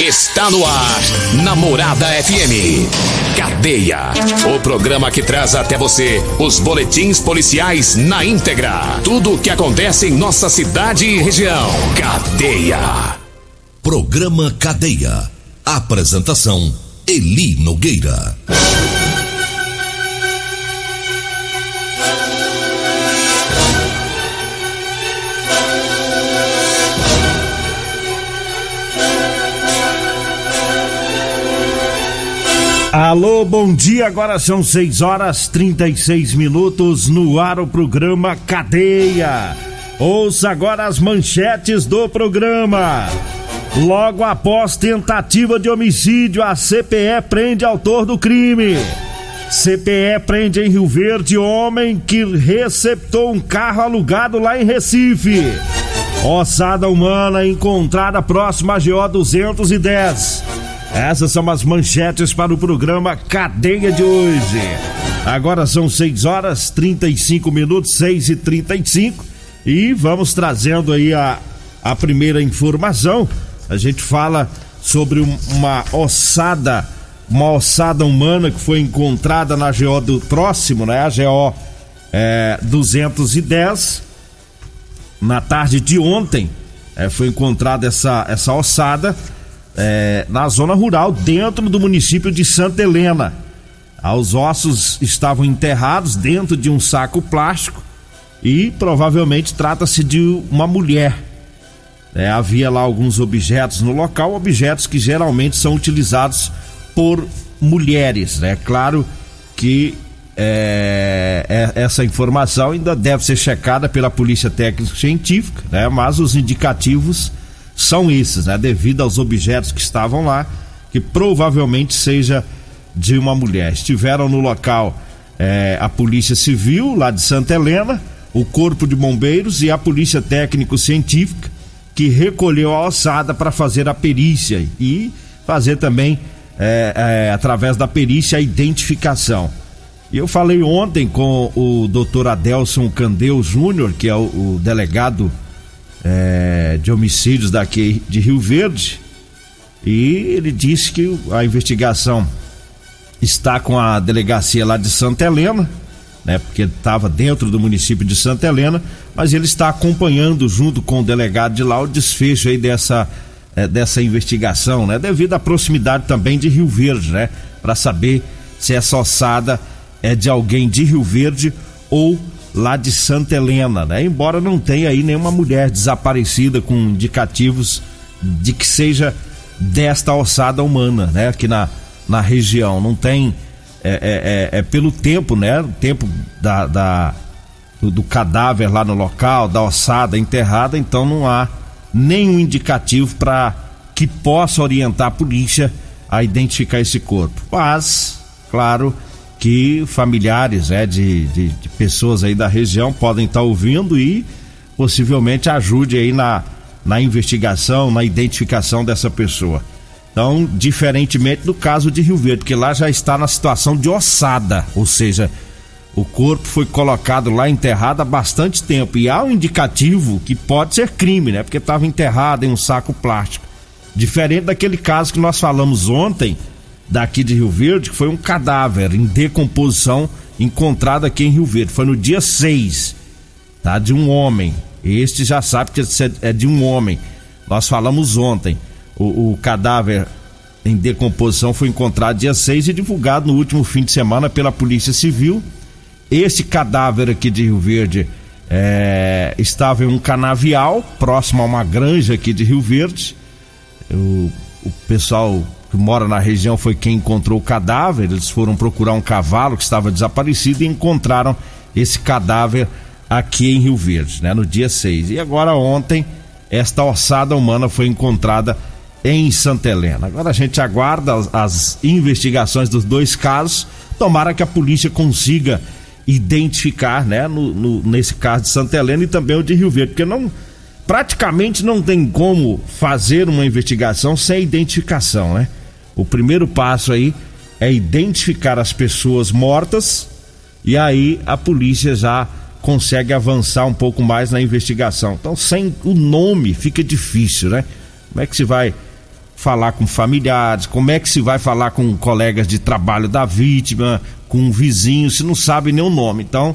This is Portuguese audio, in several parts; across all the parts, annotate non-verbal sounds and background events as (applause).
Está no ar, Namorada FM. Cadeia. O programa que traz até você os boletins policiais na íntegra. Tudo o que acontece em nossa cidade e região. Cadeia. Programa Cadeia. Apresentação: Eli Nogueira. Alô, bom dia. Agora são 6 horas 36 minutos no ar o programa Cadeia. Ouça agora as manchetes do programa. Logo após tentativa de homicídio, a CPE prende autor do crime. CPE prende em Rio Verde homem que receptou um carro alugado lá em Recife. Ossada humana encontrada próxima a GO 210. Essas são as manchetes para o programa Cadeia de hoje. Agora são 6 horas 35 minutos, 6 e 35 e vamos trazendo aí a, a primeira informação. A gente fala sobre uma ossada, uma ossada humana que foi encontrada na GO do próximo, né? A GO é, 210. Na tarde de ontem é, foi encontrada essa, essa ossada é, na zona rural, dentro do município de Santa Helena. Os ossos estavam enterrados dentro de um saco plástico e provavelmente trata-se de uma mulher. É, havia lá alguns objetos no local, objetos que geralmente são utilizados por mulheres. É né? claro que é, é, essa informação ainda deve ser checada pela Polícia Técnica Científica, né? mas os indicativos são esses, né? Devido aos objetos que estavam lá, que provavelmente seja de uma mulher. Estiveram no local é, a Polícia Civil, lá de Santa Helena, o Corpo de Bombeiros e a Polícia Técnico-Científica, que recolheu a ossada para fazer a perícia e fazer também, é, é, através da perícia, a identificação. Eu falei ontem com o doutor Adelson Candeu Júnior, que é o, o delegado é, de homicídios daqui de Rio Verde e ele disse que a investigação está com a delegacia lá de Santa Helena, né? Porque estava dentro do município de Santa Helena, mas ele está acompanhando junto com o delegado de lá o desfecho aí dessa é, dessa investigação, né? Devido à proximidade também de Rio Verde, né? Para saber se essa ossada é de alguém de Rio Verde ou lá de Santa Helena, né? Embora não tenha aí nenhuma mulher desaparecida com indicativos de que seja desta ossada humana, né? Aqui na, na região. Não tem. É, é, é, é pelo tempo, né? O tempo da, da do, do, cadáver lá no local, da ossada enterrada, então não há nenhum indicativo para que possa orientar a polícia a identificar esse corpo. Mas, claro que familiares é, de, de, de pessoas aí da região podem estar tá ouvindo e possivelmente ajude aí na, na investigação, na identificação dessa pessoa. Então, diferentemente do caso de Rio Verde, que lá já está na situação de ossada, ou seja, o corpo foi colocado lá enterrado há bastante tempo e há um indicativo que pode ser crime, né? Porque estava enterrado em um saco plástico. Diferente daquele caso que nós falamos ontem, daqui de Rio Verde, que foi um cadáver em decomposição encontrado aqui em Rio Verde. Foi no dia 6, tá? De um homem. Este já sabe que é de um homem. Nós falamos ontem. O, o cadáver em decomposição foi encontrado dia 6 e divulgado no último fim de semana pela Polícia Civil. Esse cadáver aqui de Rio Verde é, estava em um canavial próximo a uma granja aqui de Rio Verde. O, o pessoal que mora na região, foi quem encontrou o cadáver. Eles foram procurar um cavalo que estava desaparecido e encontraram esse cadáver aqui em Rio Verde, né, no dia 6. E agora ontem esta ossada humana foi encontrada em Santa Helena. Agora a gente aguarda as, as investigações dos dois casos. Tomara que a polícia consiga identificar, né, no, no, nesse caso de Santa Helena e também o de Rio Verde, porque não praticamente não tem como fazer uma investigação sem identificação, né? O primeiro passo aí é identificar as pessoas mortas e aí a polícia já consegue avançar um pouco mais na investigação. Então, sem o nome fica difícil, né? Como é que se vai falar com familiares? Como é que se vai falar com colegas de trabalho da vítima, com um vizinho, se não sabe nem o nome? Então,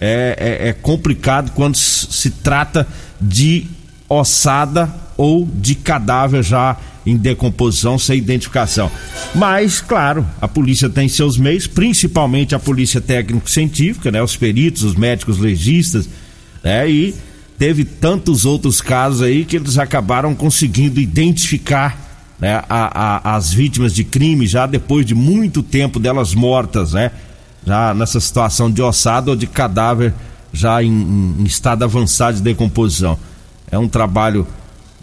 é, é, é complicado quando se trata de ossada ou de cadáver já em decomposição sem identificação. Mas, claro, a polícia tem seus meios, principalmente a polícia técnico-científica, né? Os peritos, os médicos legistas, né? E teve tantos outros casos aí que eles acabaram conseguindo identificar né, a, a, as vítimas de crime já depois de muito tempo delas mortas, né? Já nessa situação de ossada ou de cadáver já em, em estado avançado de decomposição. É um trabalho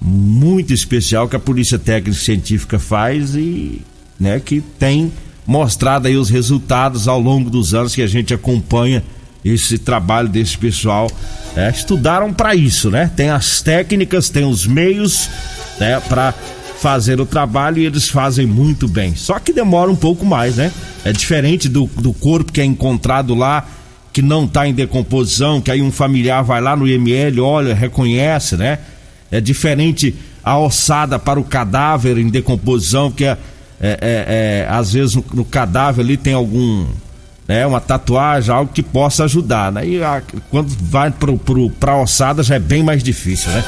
muito especial que a Polícia Técnica Científica faz e né, que tem mostrado aí os resultados ao longo dos anos que a gente acompanha esse trabalho desse pessoal. Né, estudaram para isso, né? Tem as técnicas, tem os meios, né, para fazer o trabalho e eles fazem muito bem. Só que demora um pouco mais, né? É diferente do, do corpo que é encontrado lá que não está em decomposição, que aí um familiar vai lá no IML, olha, reconhece, né? É diferente a ossada para o cadáver em decomposição, que é, é, é, às vezes no, no, cadáver ali tem algum, né, uma tatuagem, algo que possa ajudar, né? E a, quando vai para a ossada já é bem mais difícil, né?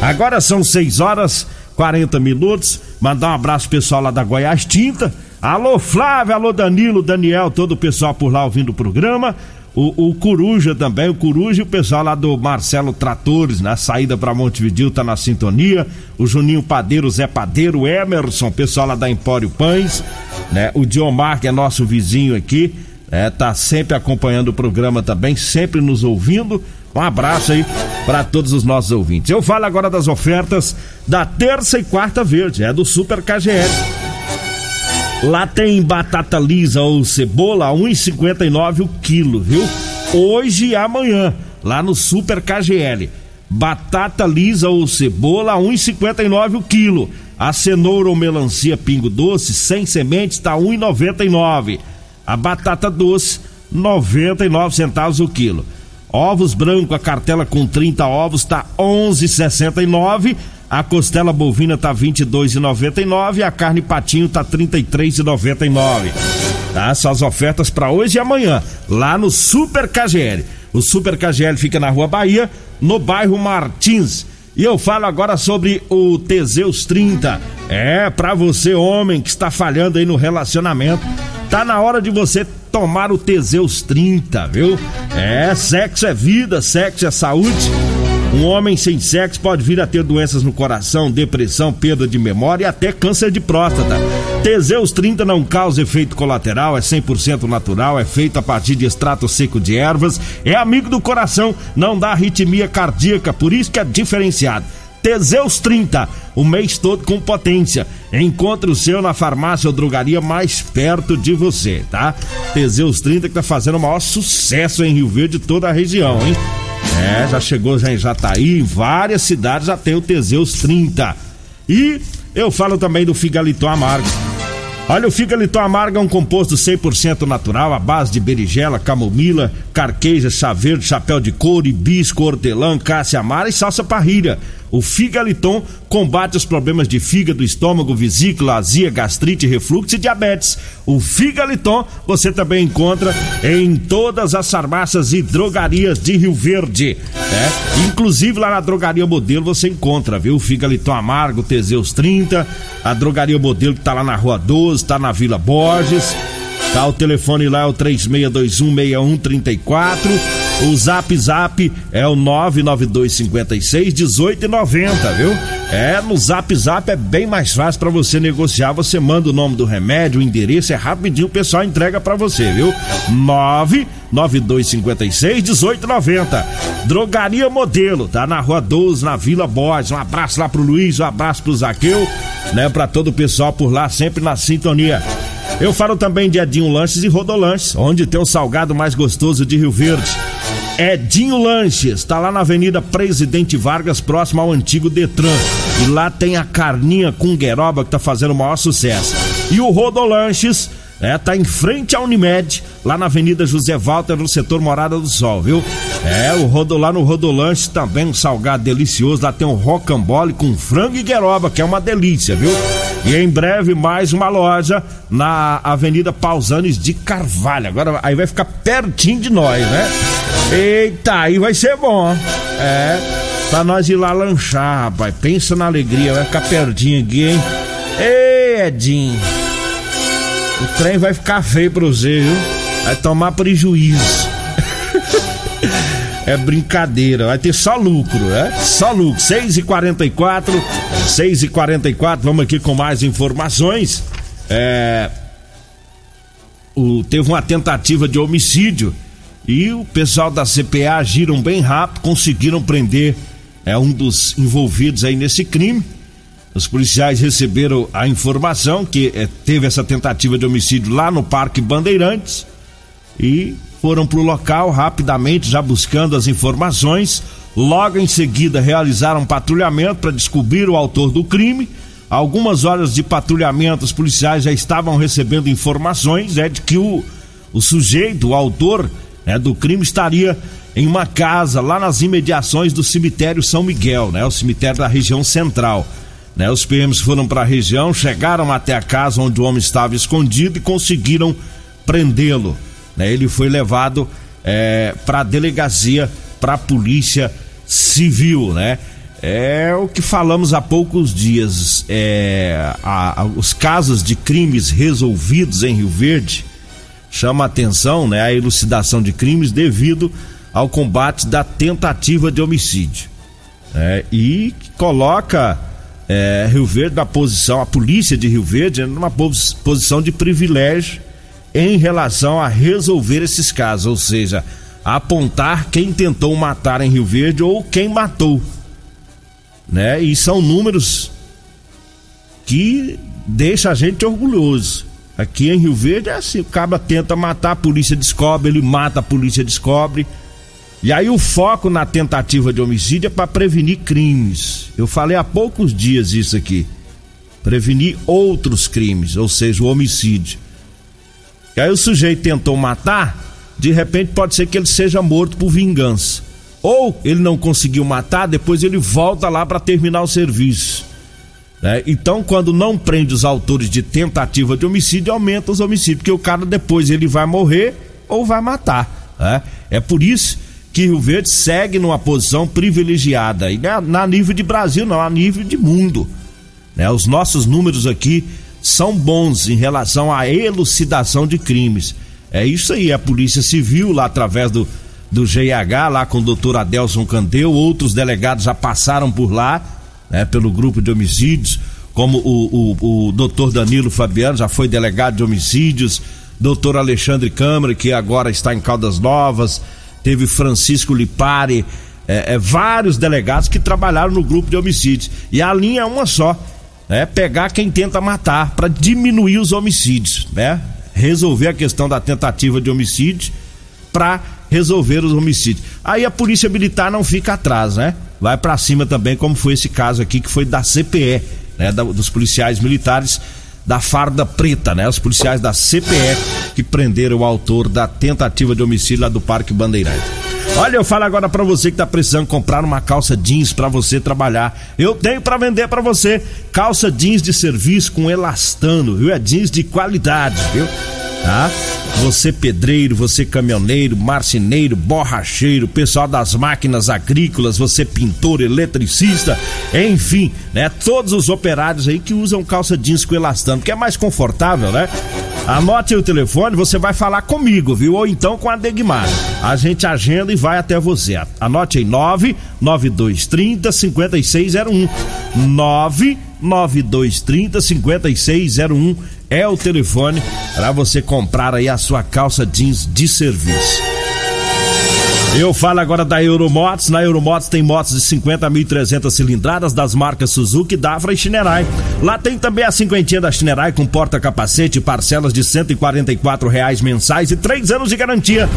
Agora são 6 horas 40 minutos. Mandar um abraço pessoal lá da Goiás Tinta. Alô Flávio, alô Danilo, Daniel, todo o pessoal por lá ouvindo o programa. O, o Coruja também, o Coruja e o pessoal lá do Marcelo Tratores, na saída para Montevidil, tá na sintonia. O Juninho Padeiro, Zé Padeiro, Emerson, pessoal lá da Empório Pães, né? O Diomar, que é nosso vizinho aqui, é, tá sempre acompanhando o programa também, sempre nos ouvindo. Um abraço aí para todos os nossos ouvintes. Eu falo agora das ofertas da terça e quarta verde, é do Super KGL. Lá tem batata lisa ou cebola a 1,59 o quilo, viu? Hoje e amanhã, lá no Super KGL. Batata lisa ou cebola a 1,59 o quilo. A cenoura ou melancia pingo doce sem sementes está 1,99. A batata doce 99 centavos o quilo. Ovos branco, a cartela com 30 ovos está 11,69 a costela bovina tá 22,99 e a carne patinho tá 33,99. Tá? Essas ofertas para hoje e amanhã, lá no Super KGL. O Super KGL fica na Rua Bahia, no bairro Martins. E eu falo agora sobre o Teseus 30. É, para você homem que está falhando aí no relacionamento, tá na hora de você tomar o Teseus 30, viu? É, sexo é vida, sexo é saúde. Um homem sem sexo pode vir a ter doenças no coração, depressão, perda de memória e até câncer de próstata. Teseus 30 não causa efeito colateral, é 100% natural, é feito a partir de extrato seco de ervas, é amigo do coração, não dá arritmia cardíaca, por isso que é diferenciado. Teseus 30, o mês todo com potência. Encontre o seu na farmácia ou drogaria mais perto de você, tá? Teseus 30 que tá fazendo o maior sucesso em Rio Verde toda a região, hein? É, já chegou já em Jataí, em várias cidades já tem o Teseus 30. E eu falo também do Figaliton Amargo. Olha, o Figaliton Amargo é um composto 100% natural, à base de berigela, camomila, carqueja, chá verde, chapéu de couro, hibisco, hortelã, cássia amara e salsa parrilha. O Figaliton combate os problemas de fígado, estômago, vesícula, azia, gastrite, refluxo e diabetes. O Figaliton você também encontra em todas as farmácias e drogarias de Rio Verde. Né? Inclusive lá na Drogaria Modelo você encontra, viu? O Figaliton Amargo, Teseus 30. A Drogaria Modelo que tá lá na Rua 12, tá na Vila Borges. Tá, o telefone lá é o 36216134 O Zap Zap é o 99256 1890, viu? É, no Zap Zap é bem mais fácil para você negociar. Você manda o nome do remédio, o endereço, é rapidinho, o pessoal entrega para você, viu? 99256 1890. Drogaria Modelo, tá na Rua 12, na Vila Borges. Um abraço lá pro Luiz, um abraço pro Zaqueu, né? Pra todo o pessoal por lá, sempre na sintonia. Eu falo também de Edinho Lanches e Rodolanches, onde tem o salgado mais gostoso de Rio Verde. Edinho Lanches, tá lá na Avenida Presidente Vargas, próximo ao antigo Detran. E lá tem a carninha com gueroba que tá fazendo o maior sucesso. E o Rodolanches, é, tá em frente à Unimed, lá na Avenida José Walter, no setor Morada do Sol, viu? É, o Rodo, lá no Rodolanches também um salgado delicioso, lá tem um rocambole com frango e gueroba, que é uma delícia, viu? E em breve mais uma loja na Avenida Pausanes de Carvalho. Agora aí vai ficar pertinho de nós, né? Eita, aí vai ser bom. É, pra nós ir lá lanchar, rapaz. Pensa na alegria, vai ficar pertinho aqui, hein? Ei, Edinho. O trem vai ficar feio pra você, viu? Vai tomar prejuízo. (laughs) é brincadeira, vai ter só lucro, né? Só lucro. 6 e 44 6 e 44 vamos aqui com mais informações. É. O, teve uma tentativa de homicídio e o pessoal da CPA agiram bem rápido, conseguiram prender é, um dos envolvidos aí nesse crime. Os policiais receberam a informação que é, teve essa tentativa de homicídio lá no Parque Bandeirantes e foram para o local rapidamente, já buscando as informações. Logo em seguida, realizaram um patrulhamento para descobrir o autor do crime. Algumas horas de patrulhamento, os policiais já estavam recebendo informações é, de que o, o sujeito, o autor, né, do crime estaria em uma casa lá nas imediações do cemitério São Miguel, né, o cemitério da região central. Né, os PMs foram para a região, chegaram até a casa onde o homem estava escondido e conseguiram prendê-lo. Né, ele foi levado é, para a delegacia, para a polícia civil, né? É o que falamos há poucos dias. É, a, a, os casos de crimes resolvidos em Rio Verde chama atenção né, a elucidação de crimes devido ao combate da tentativa de homicídio. É, e coloca é, Rio Verde na posição, a polícia de Rio Verde, numa posição de privilégio em relação a resolver esses casos, ou seja, apontar quem tentou matar em Rio Verde ou quem matou. Né? E são números que deixa a gente orgulhoso. Aqui em Rio Verde é assim, o cabra tenta matar, a polícia descobre, ele mata, a polícia descobre. E aí o foco na tentativa de homicídio é para prevenir crimes. Eu falei há poucos dias isso aqui. Prevenir outros crimes, ou seja, o homicídio. E aí o sujeito tentou matar, de repente pode ser que ele seja morto por vingança. Ou ele não conseguiu matar, depois ele volta lá para terminar o serviço. Né? Então, quando não prende os autores de tentativa de homicídio, aumenta os homicídios, porque o cara depois ele vai morrer ou vai matar. Né? É por isso que Rio Verde segue numa posição privilegiada, e é na nível de Brasil, não, a nível de mundo. Né? Os nossos números aqui são bons em relação à elucidação de crimes. É isso aí, a Polícia Civil, lá através do, do GIH, lá com o doutor Adelson Canteu, outros delegados já passaram por lá, né, pelo grupo de homicídios, como o, o, o doutor Danilo Fabiano, já foi delegado de homicídios, doutor Alexandre Câmara, que agora está em Caldas Novas, teve Francisco Lipari, é, é, vários delegados que trabalharam no grupo de homicídios. E a linha é uma só, é pegar quem tenta matar para diminuir os homicídios, né? Resolver a questão da tentativa de homicídio para resolver os homicídios. Aí a polícia militar não fica atrás, né? Vai para cima também, como foi esse caso aqui que foi da CPE, né? Da, dos policiais militares da farda preta, né? Os policiais da CPE que prenderam o autor da tentativa de homicídio lá do Parque Bandeirante. Olha, eu falo agora para você que tá precisando comprar uma calça jeans para você trabalhar. Eu tenho para vender para você calça jeans de serviço com elastano, viu? É jeans de qualidade, viu? Tá? Você pedreiro, você caminhoneiro, marceneiro, borracheiro, pessoal das máquinas agrícolas, você pintor, eletricista, enfim, né? Todos os operários aí que usam calça jeans com elastano, que é mais confortável, né? Anote o telefone, você vai falar comigo, viu? Ou então com a Degmar. A gente agenda e vai até você. Anote aí 99230 5601. 99230 5601 é o telefone para você comprar aí a sua calça jeans de serviço. Eu falo agora da Euromotos. Na Euromotos tem motos de 50.300 cilindradas das marcas Suzuki, Davra e Shinerai. Lá tem também a cinquentinha da Shinerai com porta-capacete, parcelas de R$ reais mensais e três anos de garantia.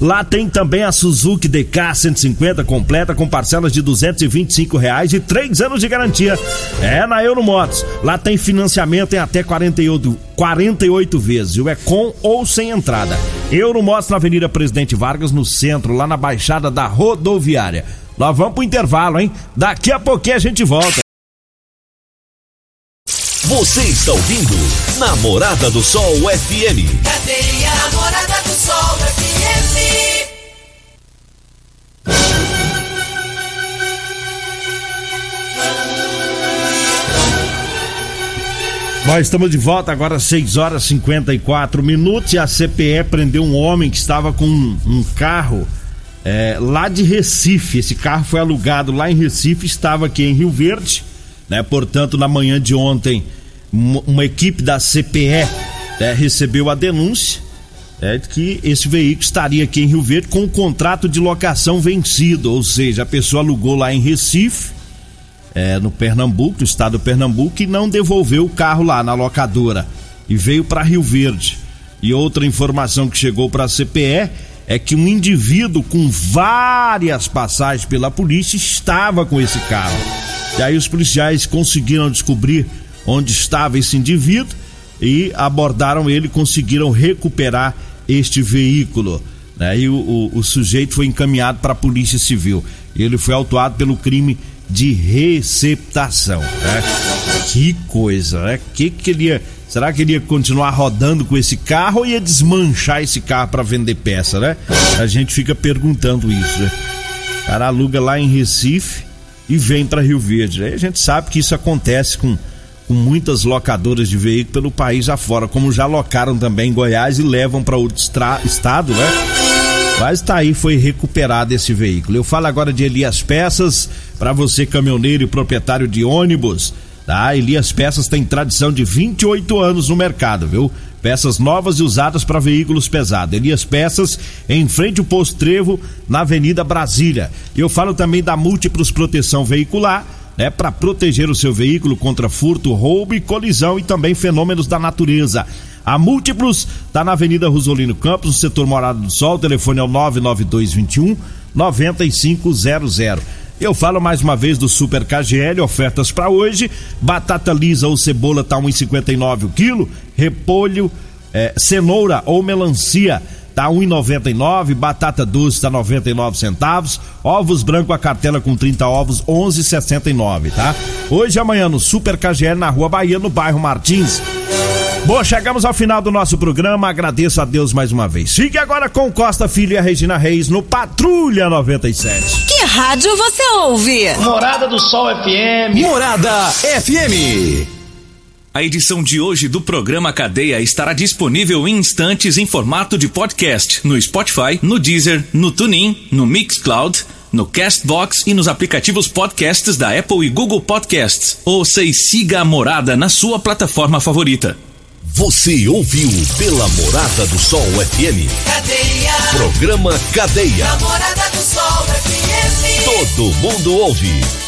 Lá tem também a Suzuki DK 150 completa com parcelas de 225 reais e três anos de garantia. É na Euromotos. Lá tem financiamento em até 48, 48 vezes. O é com ou sem entrada. Euromotos na Avenida Presidente Vargas, no centro, lá na Baixada da Rodoviária. Nós vamos pro intervalo, hein? Daqui a pouquinho a gente volta. Você está ouvindo Namorada do Sol FM. Cadê a Namorada do Sol FM? Nós estamos de volta agora 6 horas e 54 minutos e a CPE prendeu um homem que estava com um, um carro é, lá de Recife. Esse carro foi alugado lá em Recife, estava aqui em Rio Verde, né? Portanto, na manhã de ontem, uma equipe da CPE né, recebeu a denúncia é, de que esse veículo estaria aqui em Rio Verde com o contrato de locação vencido, ou seja, a pessoa alugou lá em Recife é, no Pernambuco, no estado do Pernambuco, e não devolveu o carro lá na locadora e veio para Rio Verde. E outra informação que chegou para a CPE é que um indivíduo com várias passagens pela polícia estava com esse carro. E aí os policiais conseguiram descobrir onde estava esse indivíduo e abordaram ele, conseguiram recuperar este veículo. Né? E o, o, o sujeito foi encaminhado para a Polícia Civil. Ele foi autuado pelo crime de receptação. Né? Que coisa, né? Que que ele ia, será que ele ia continuar rodando com esse carro ou ia desmanchar esse carro para vender peça, né? A gente fica perguntando isso, né? O cara aluga lá em Recife e vem para Rio Verde. Aí a gente sabe que isso acontece com, com muitas locadoras de veículos pelo país afora, como já locaram também em Goiás e levam para outro estado, né? Mas tá aí, foi recuperado esse veículo. Eu falo agora de Elias Peças, para você caminhoneiro e proprietário de ônibus, tá? Elias Peças tem tradição de 28 anos no mercado, viu? Peças novas e usadas para veículos pesados. Elias Peças, em frente ao Posto Trevo, na Avenida Brasília. Eu falo também da Múltiplos Proteção Veicular, né, para proteger o seu veículo contra furto, roubo e colisão e também fenômenos da natureza. A Múltiplos está na Avenida Rosolino Campos, no setor Morada do Sol. O telefone é o 99221 9500. Eu falo mais uma vez do Super KGL, ofertas para hoje. Batata lisa ou cebola tá 1,59 o quilo. Repolho, é, cenoura ou melancia tá 1,99, batata doce tá 99 centavos, ovos branco a cartela com 30 ovos 11,69, tá? Hoje e amanhã no Super KGL na Rua Bahia, no bairro Martins. Bom, chegamos ao final do nosso programa. Agradeço a Deus mais uma vez. Fique agora com Costa Filho e a Regina Reis no Patrulha 97. Que rádio você ouve? Morada do Sol FM. Morada FM. A edição de hoje do programa Cadeia estará disponível em instantes em formato de podcast no Spotify, no Deezer, no TuneIn, no Mixcloud, no Castbox e nos aplicativos podcasts da Apple e Google Podcasts. Ouça e siga a Morada na sua plataforma favorita. Você ouviu pela Morada do Sol FM. Cadeia. Programa Cadeia. Namorada do Sol FM. Todo mundo ouve.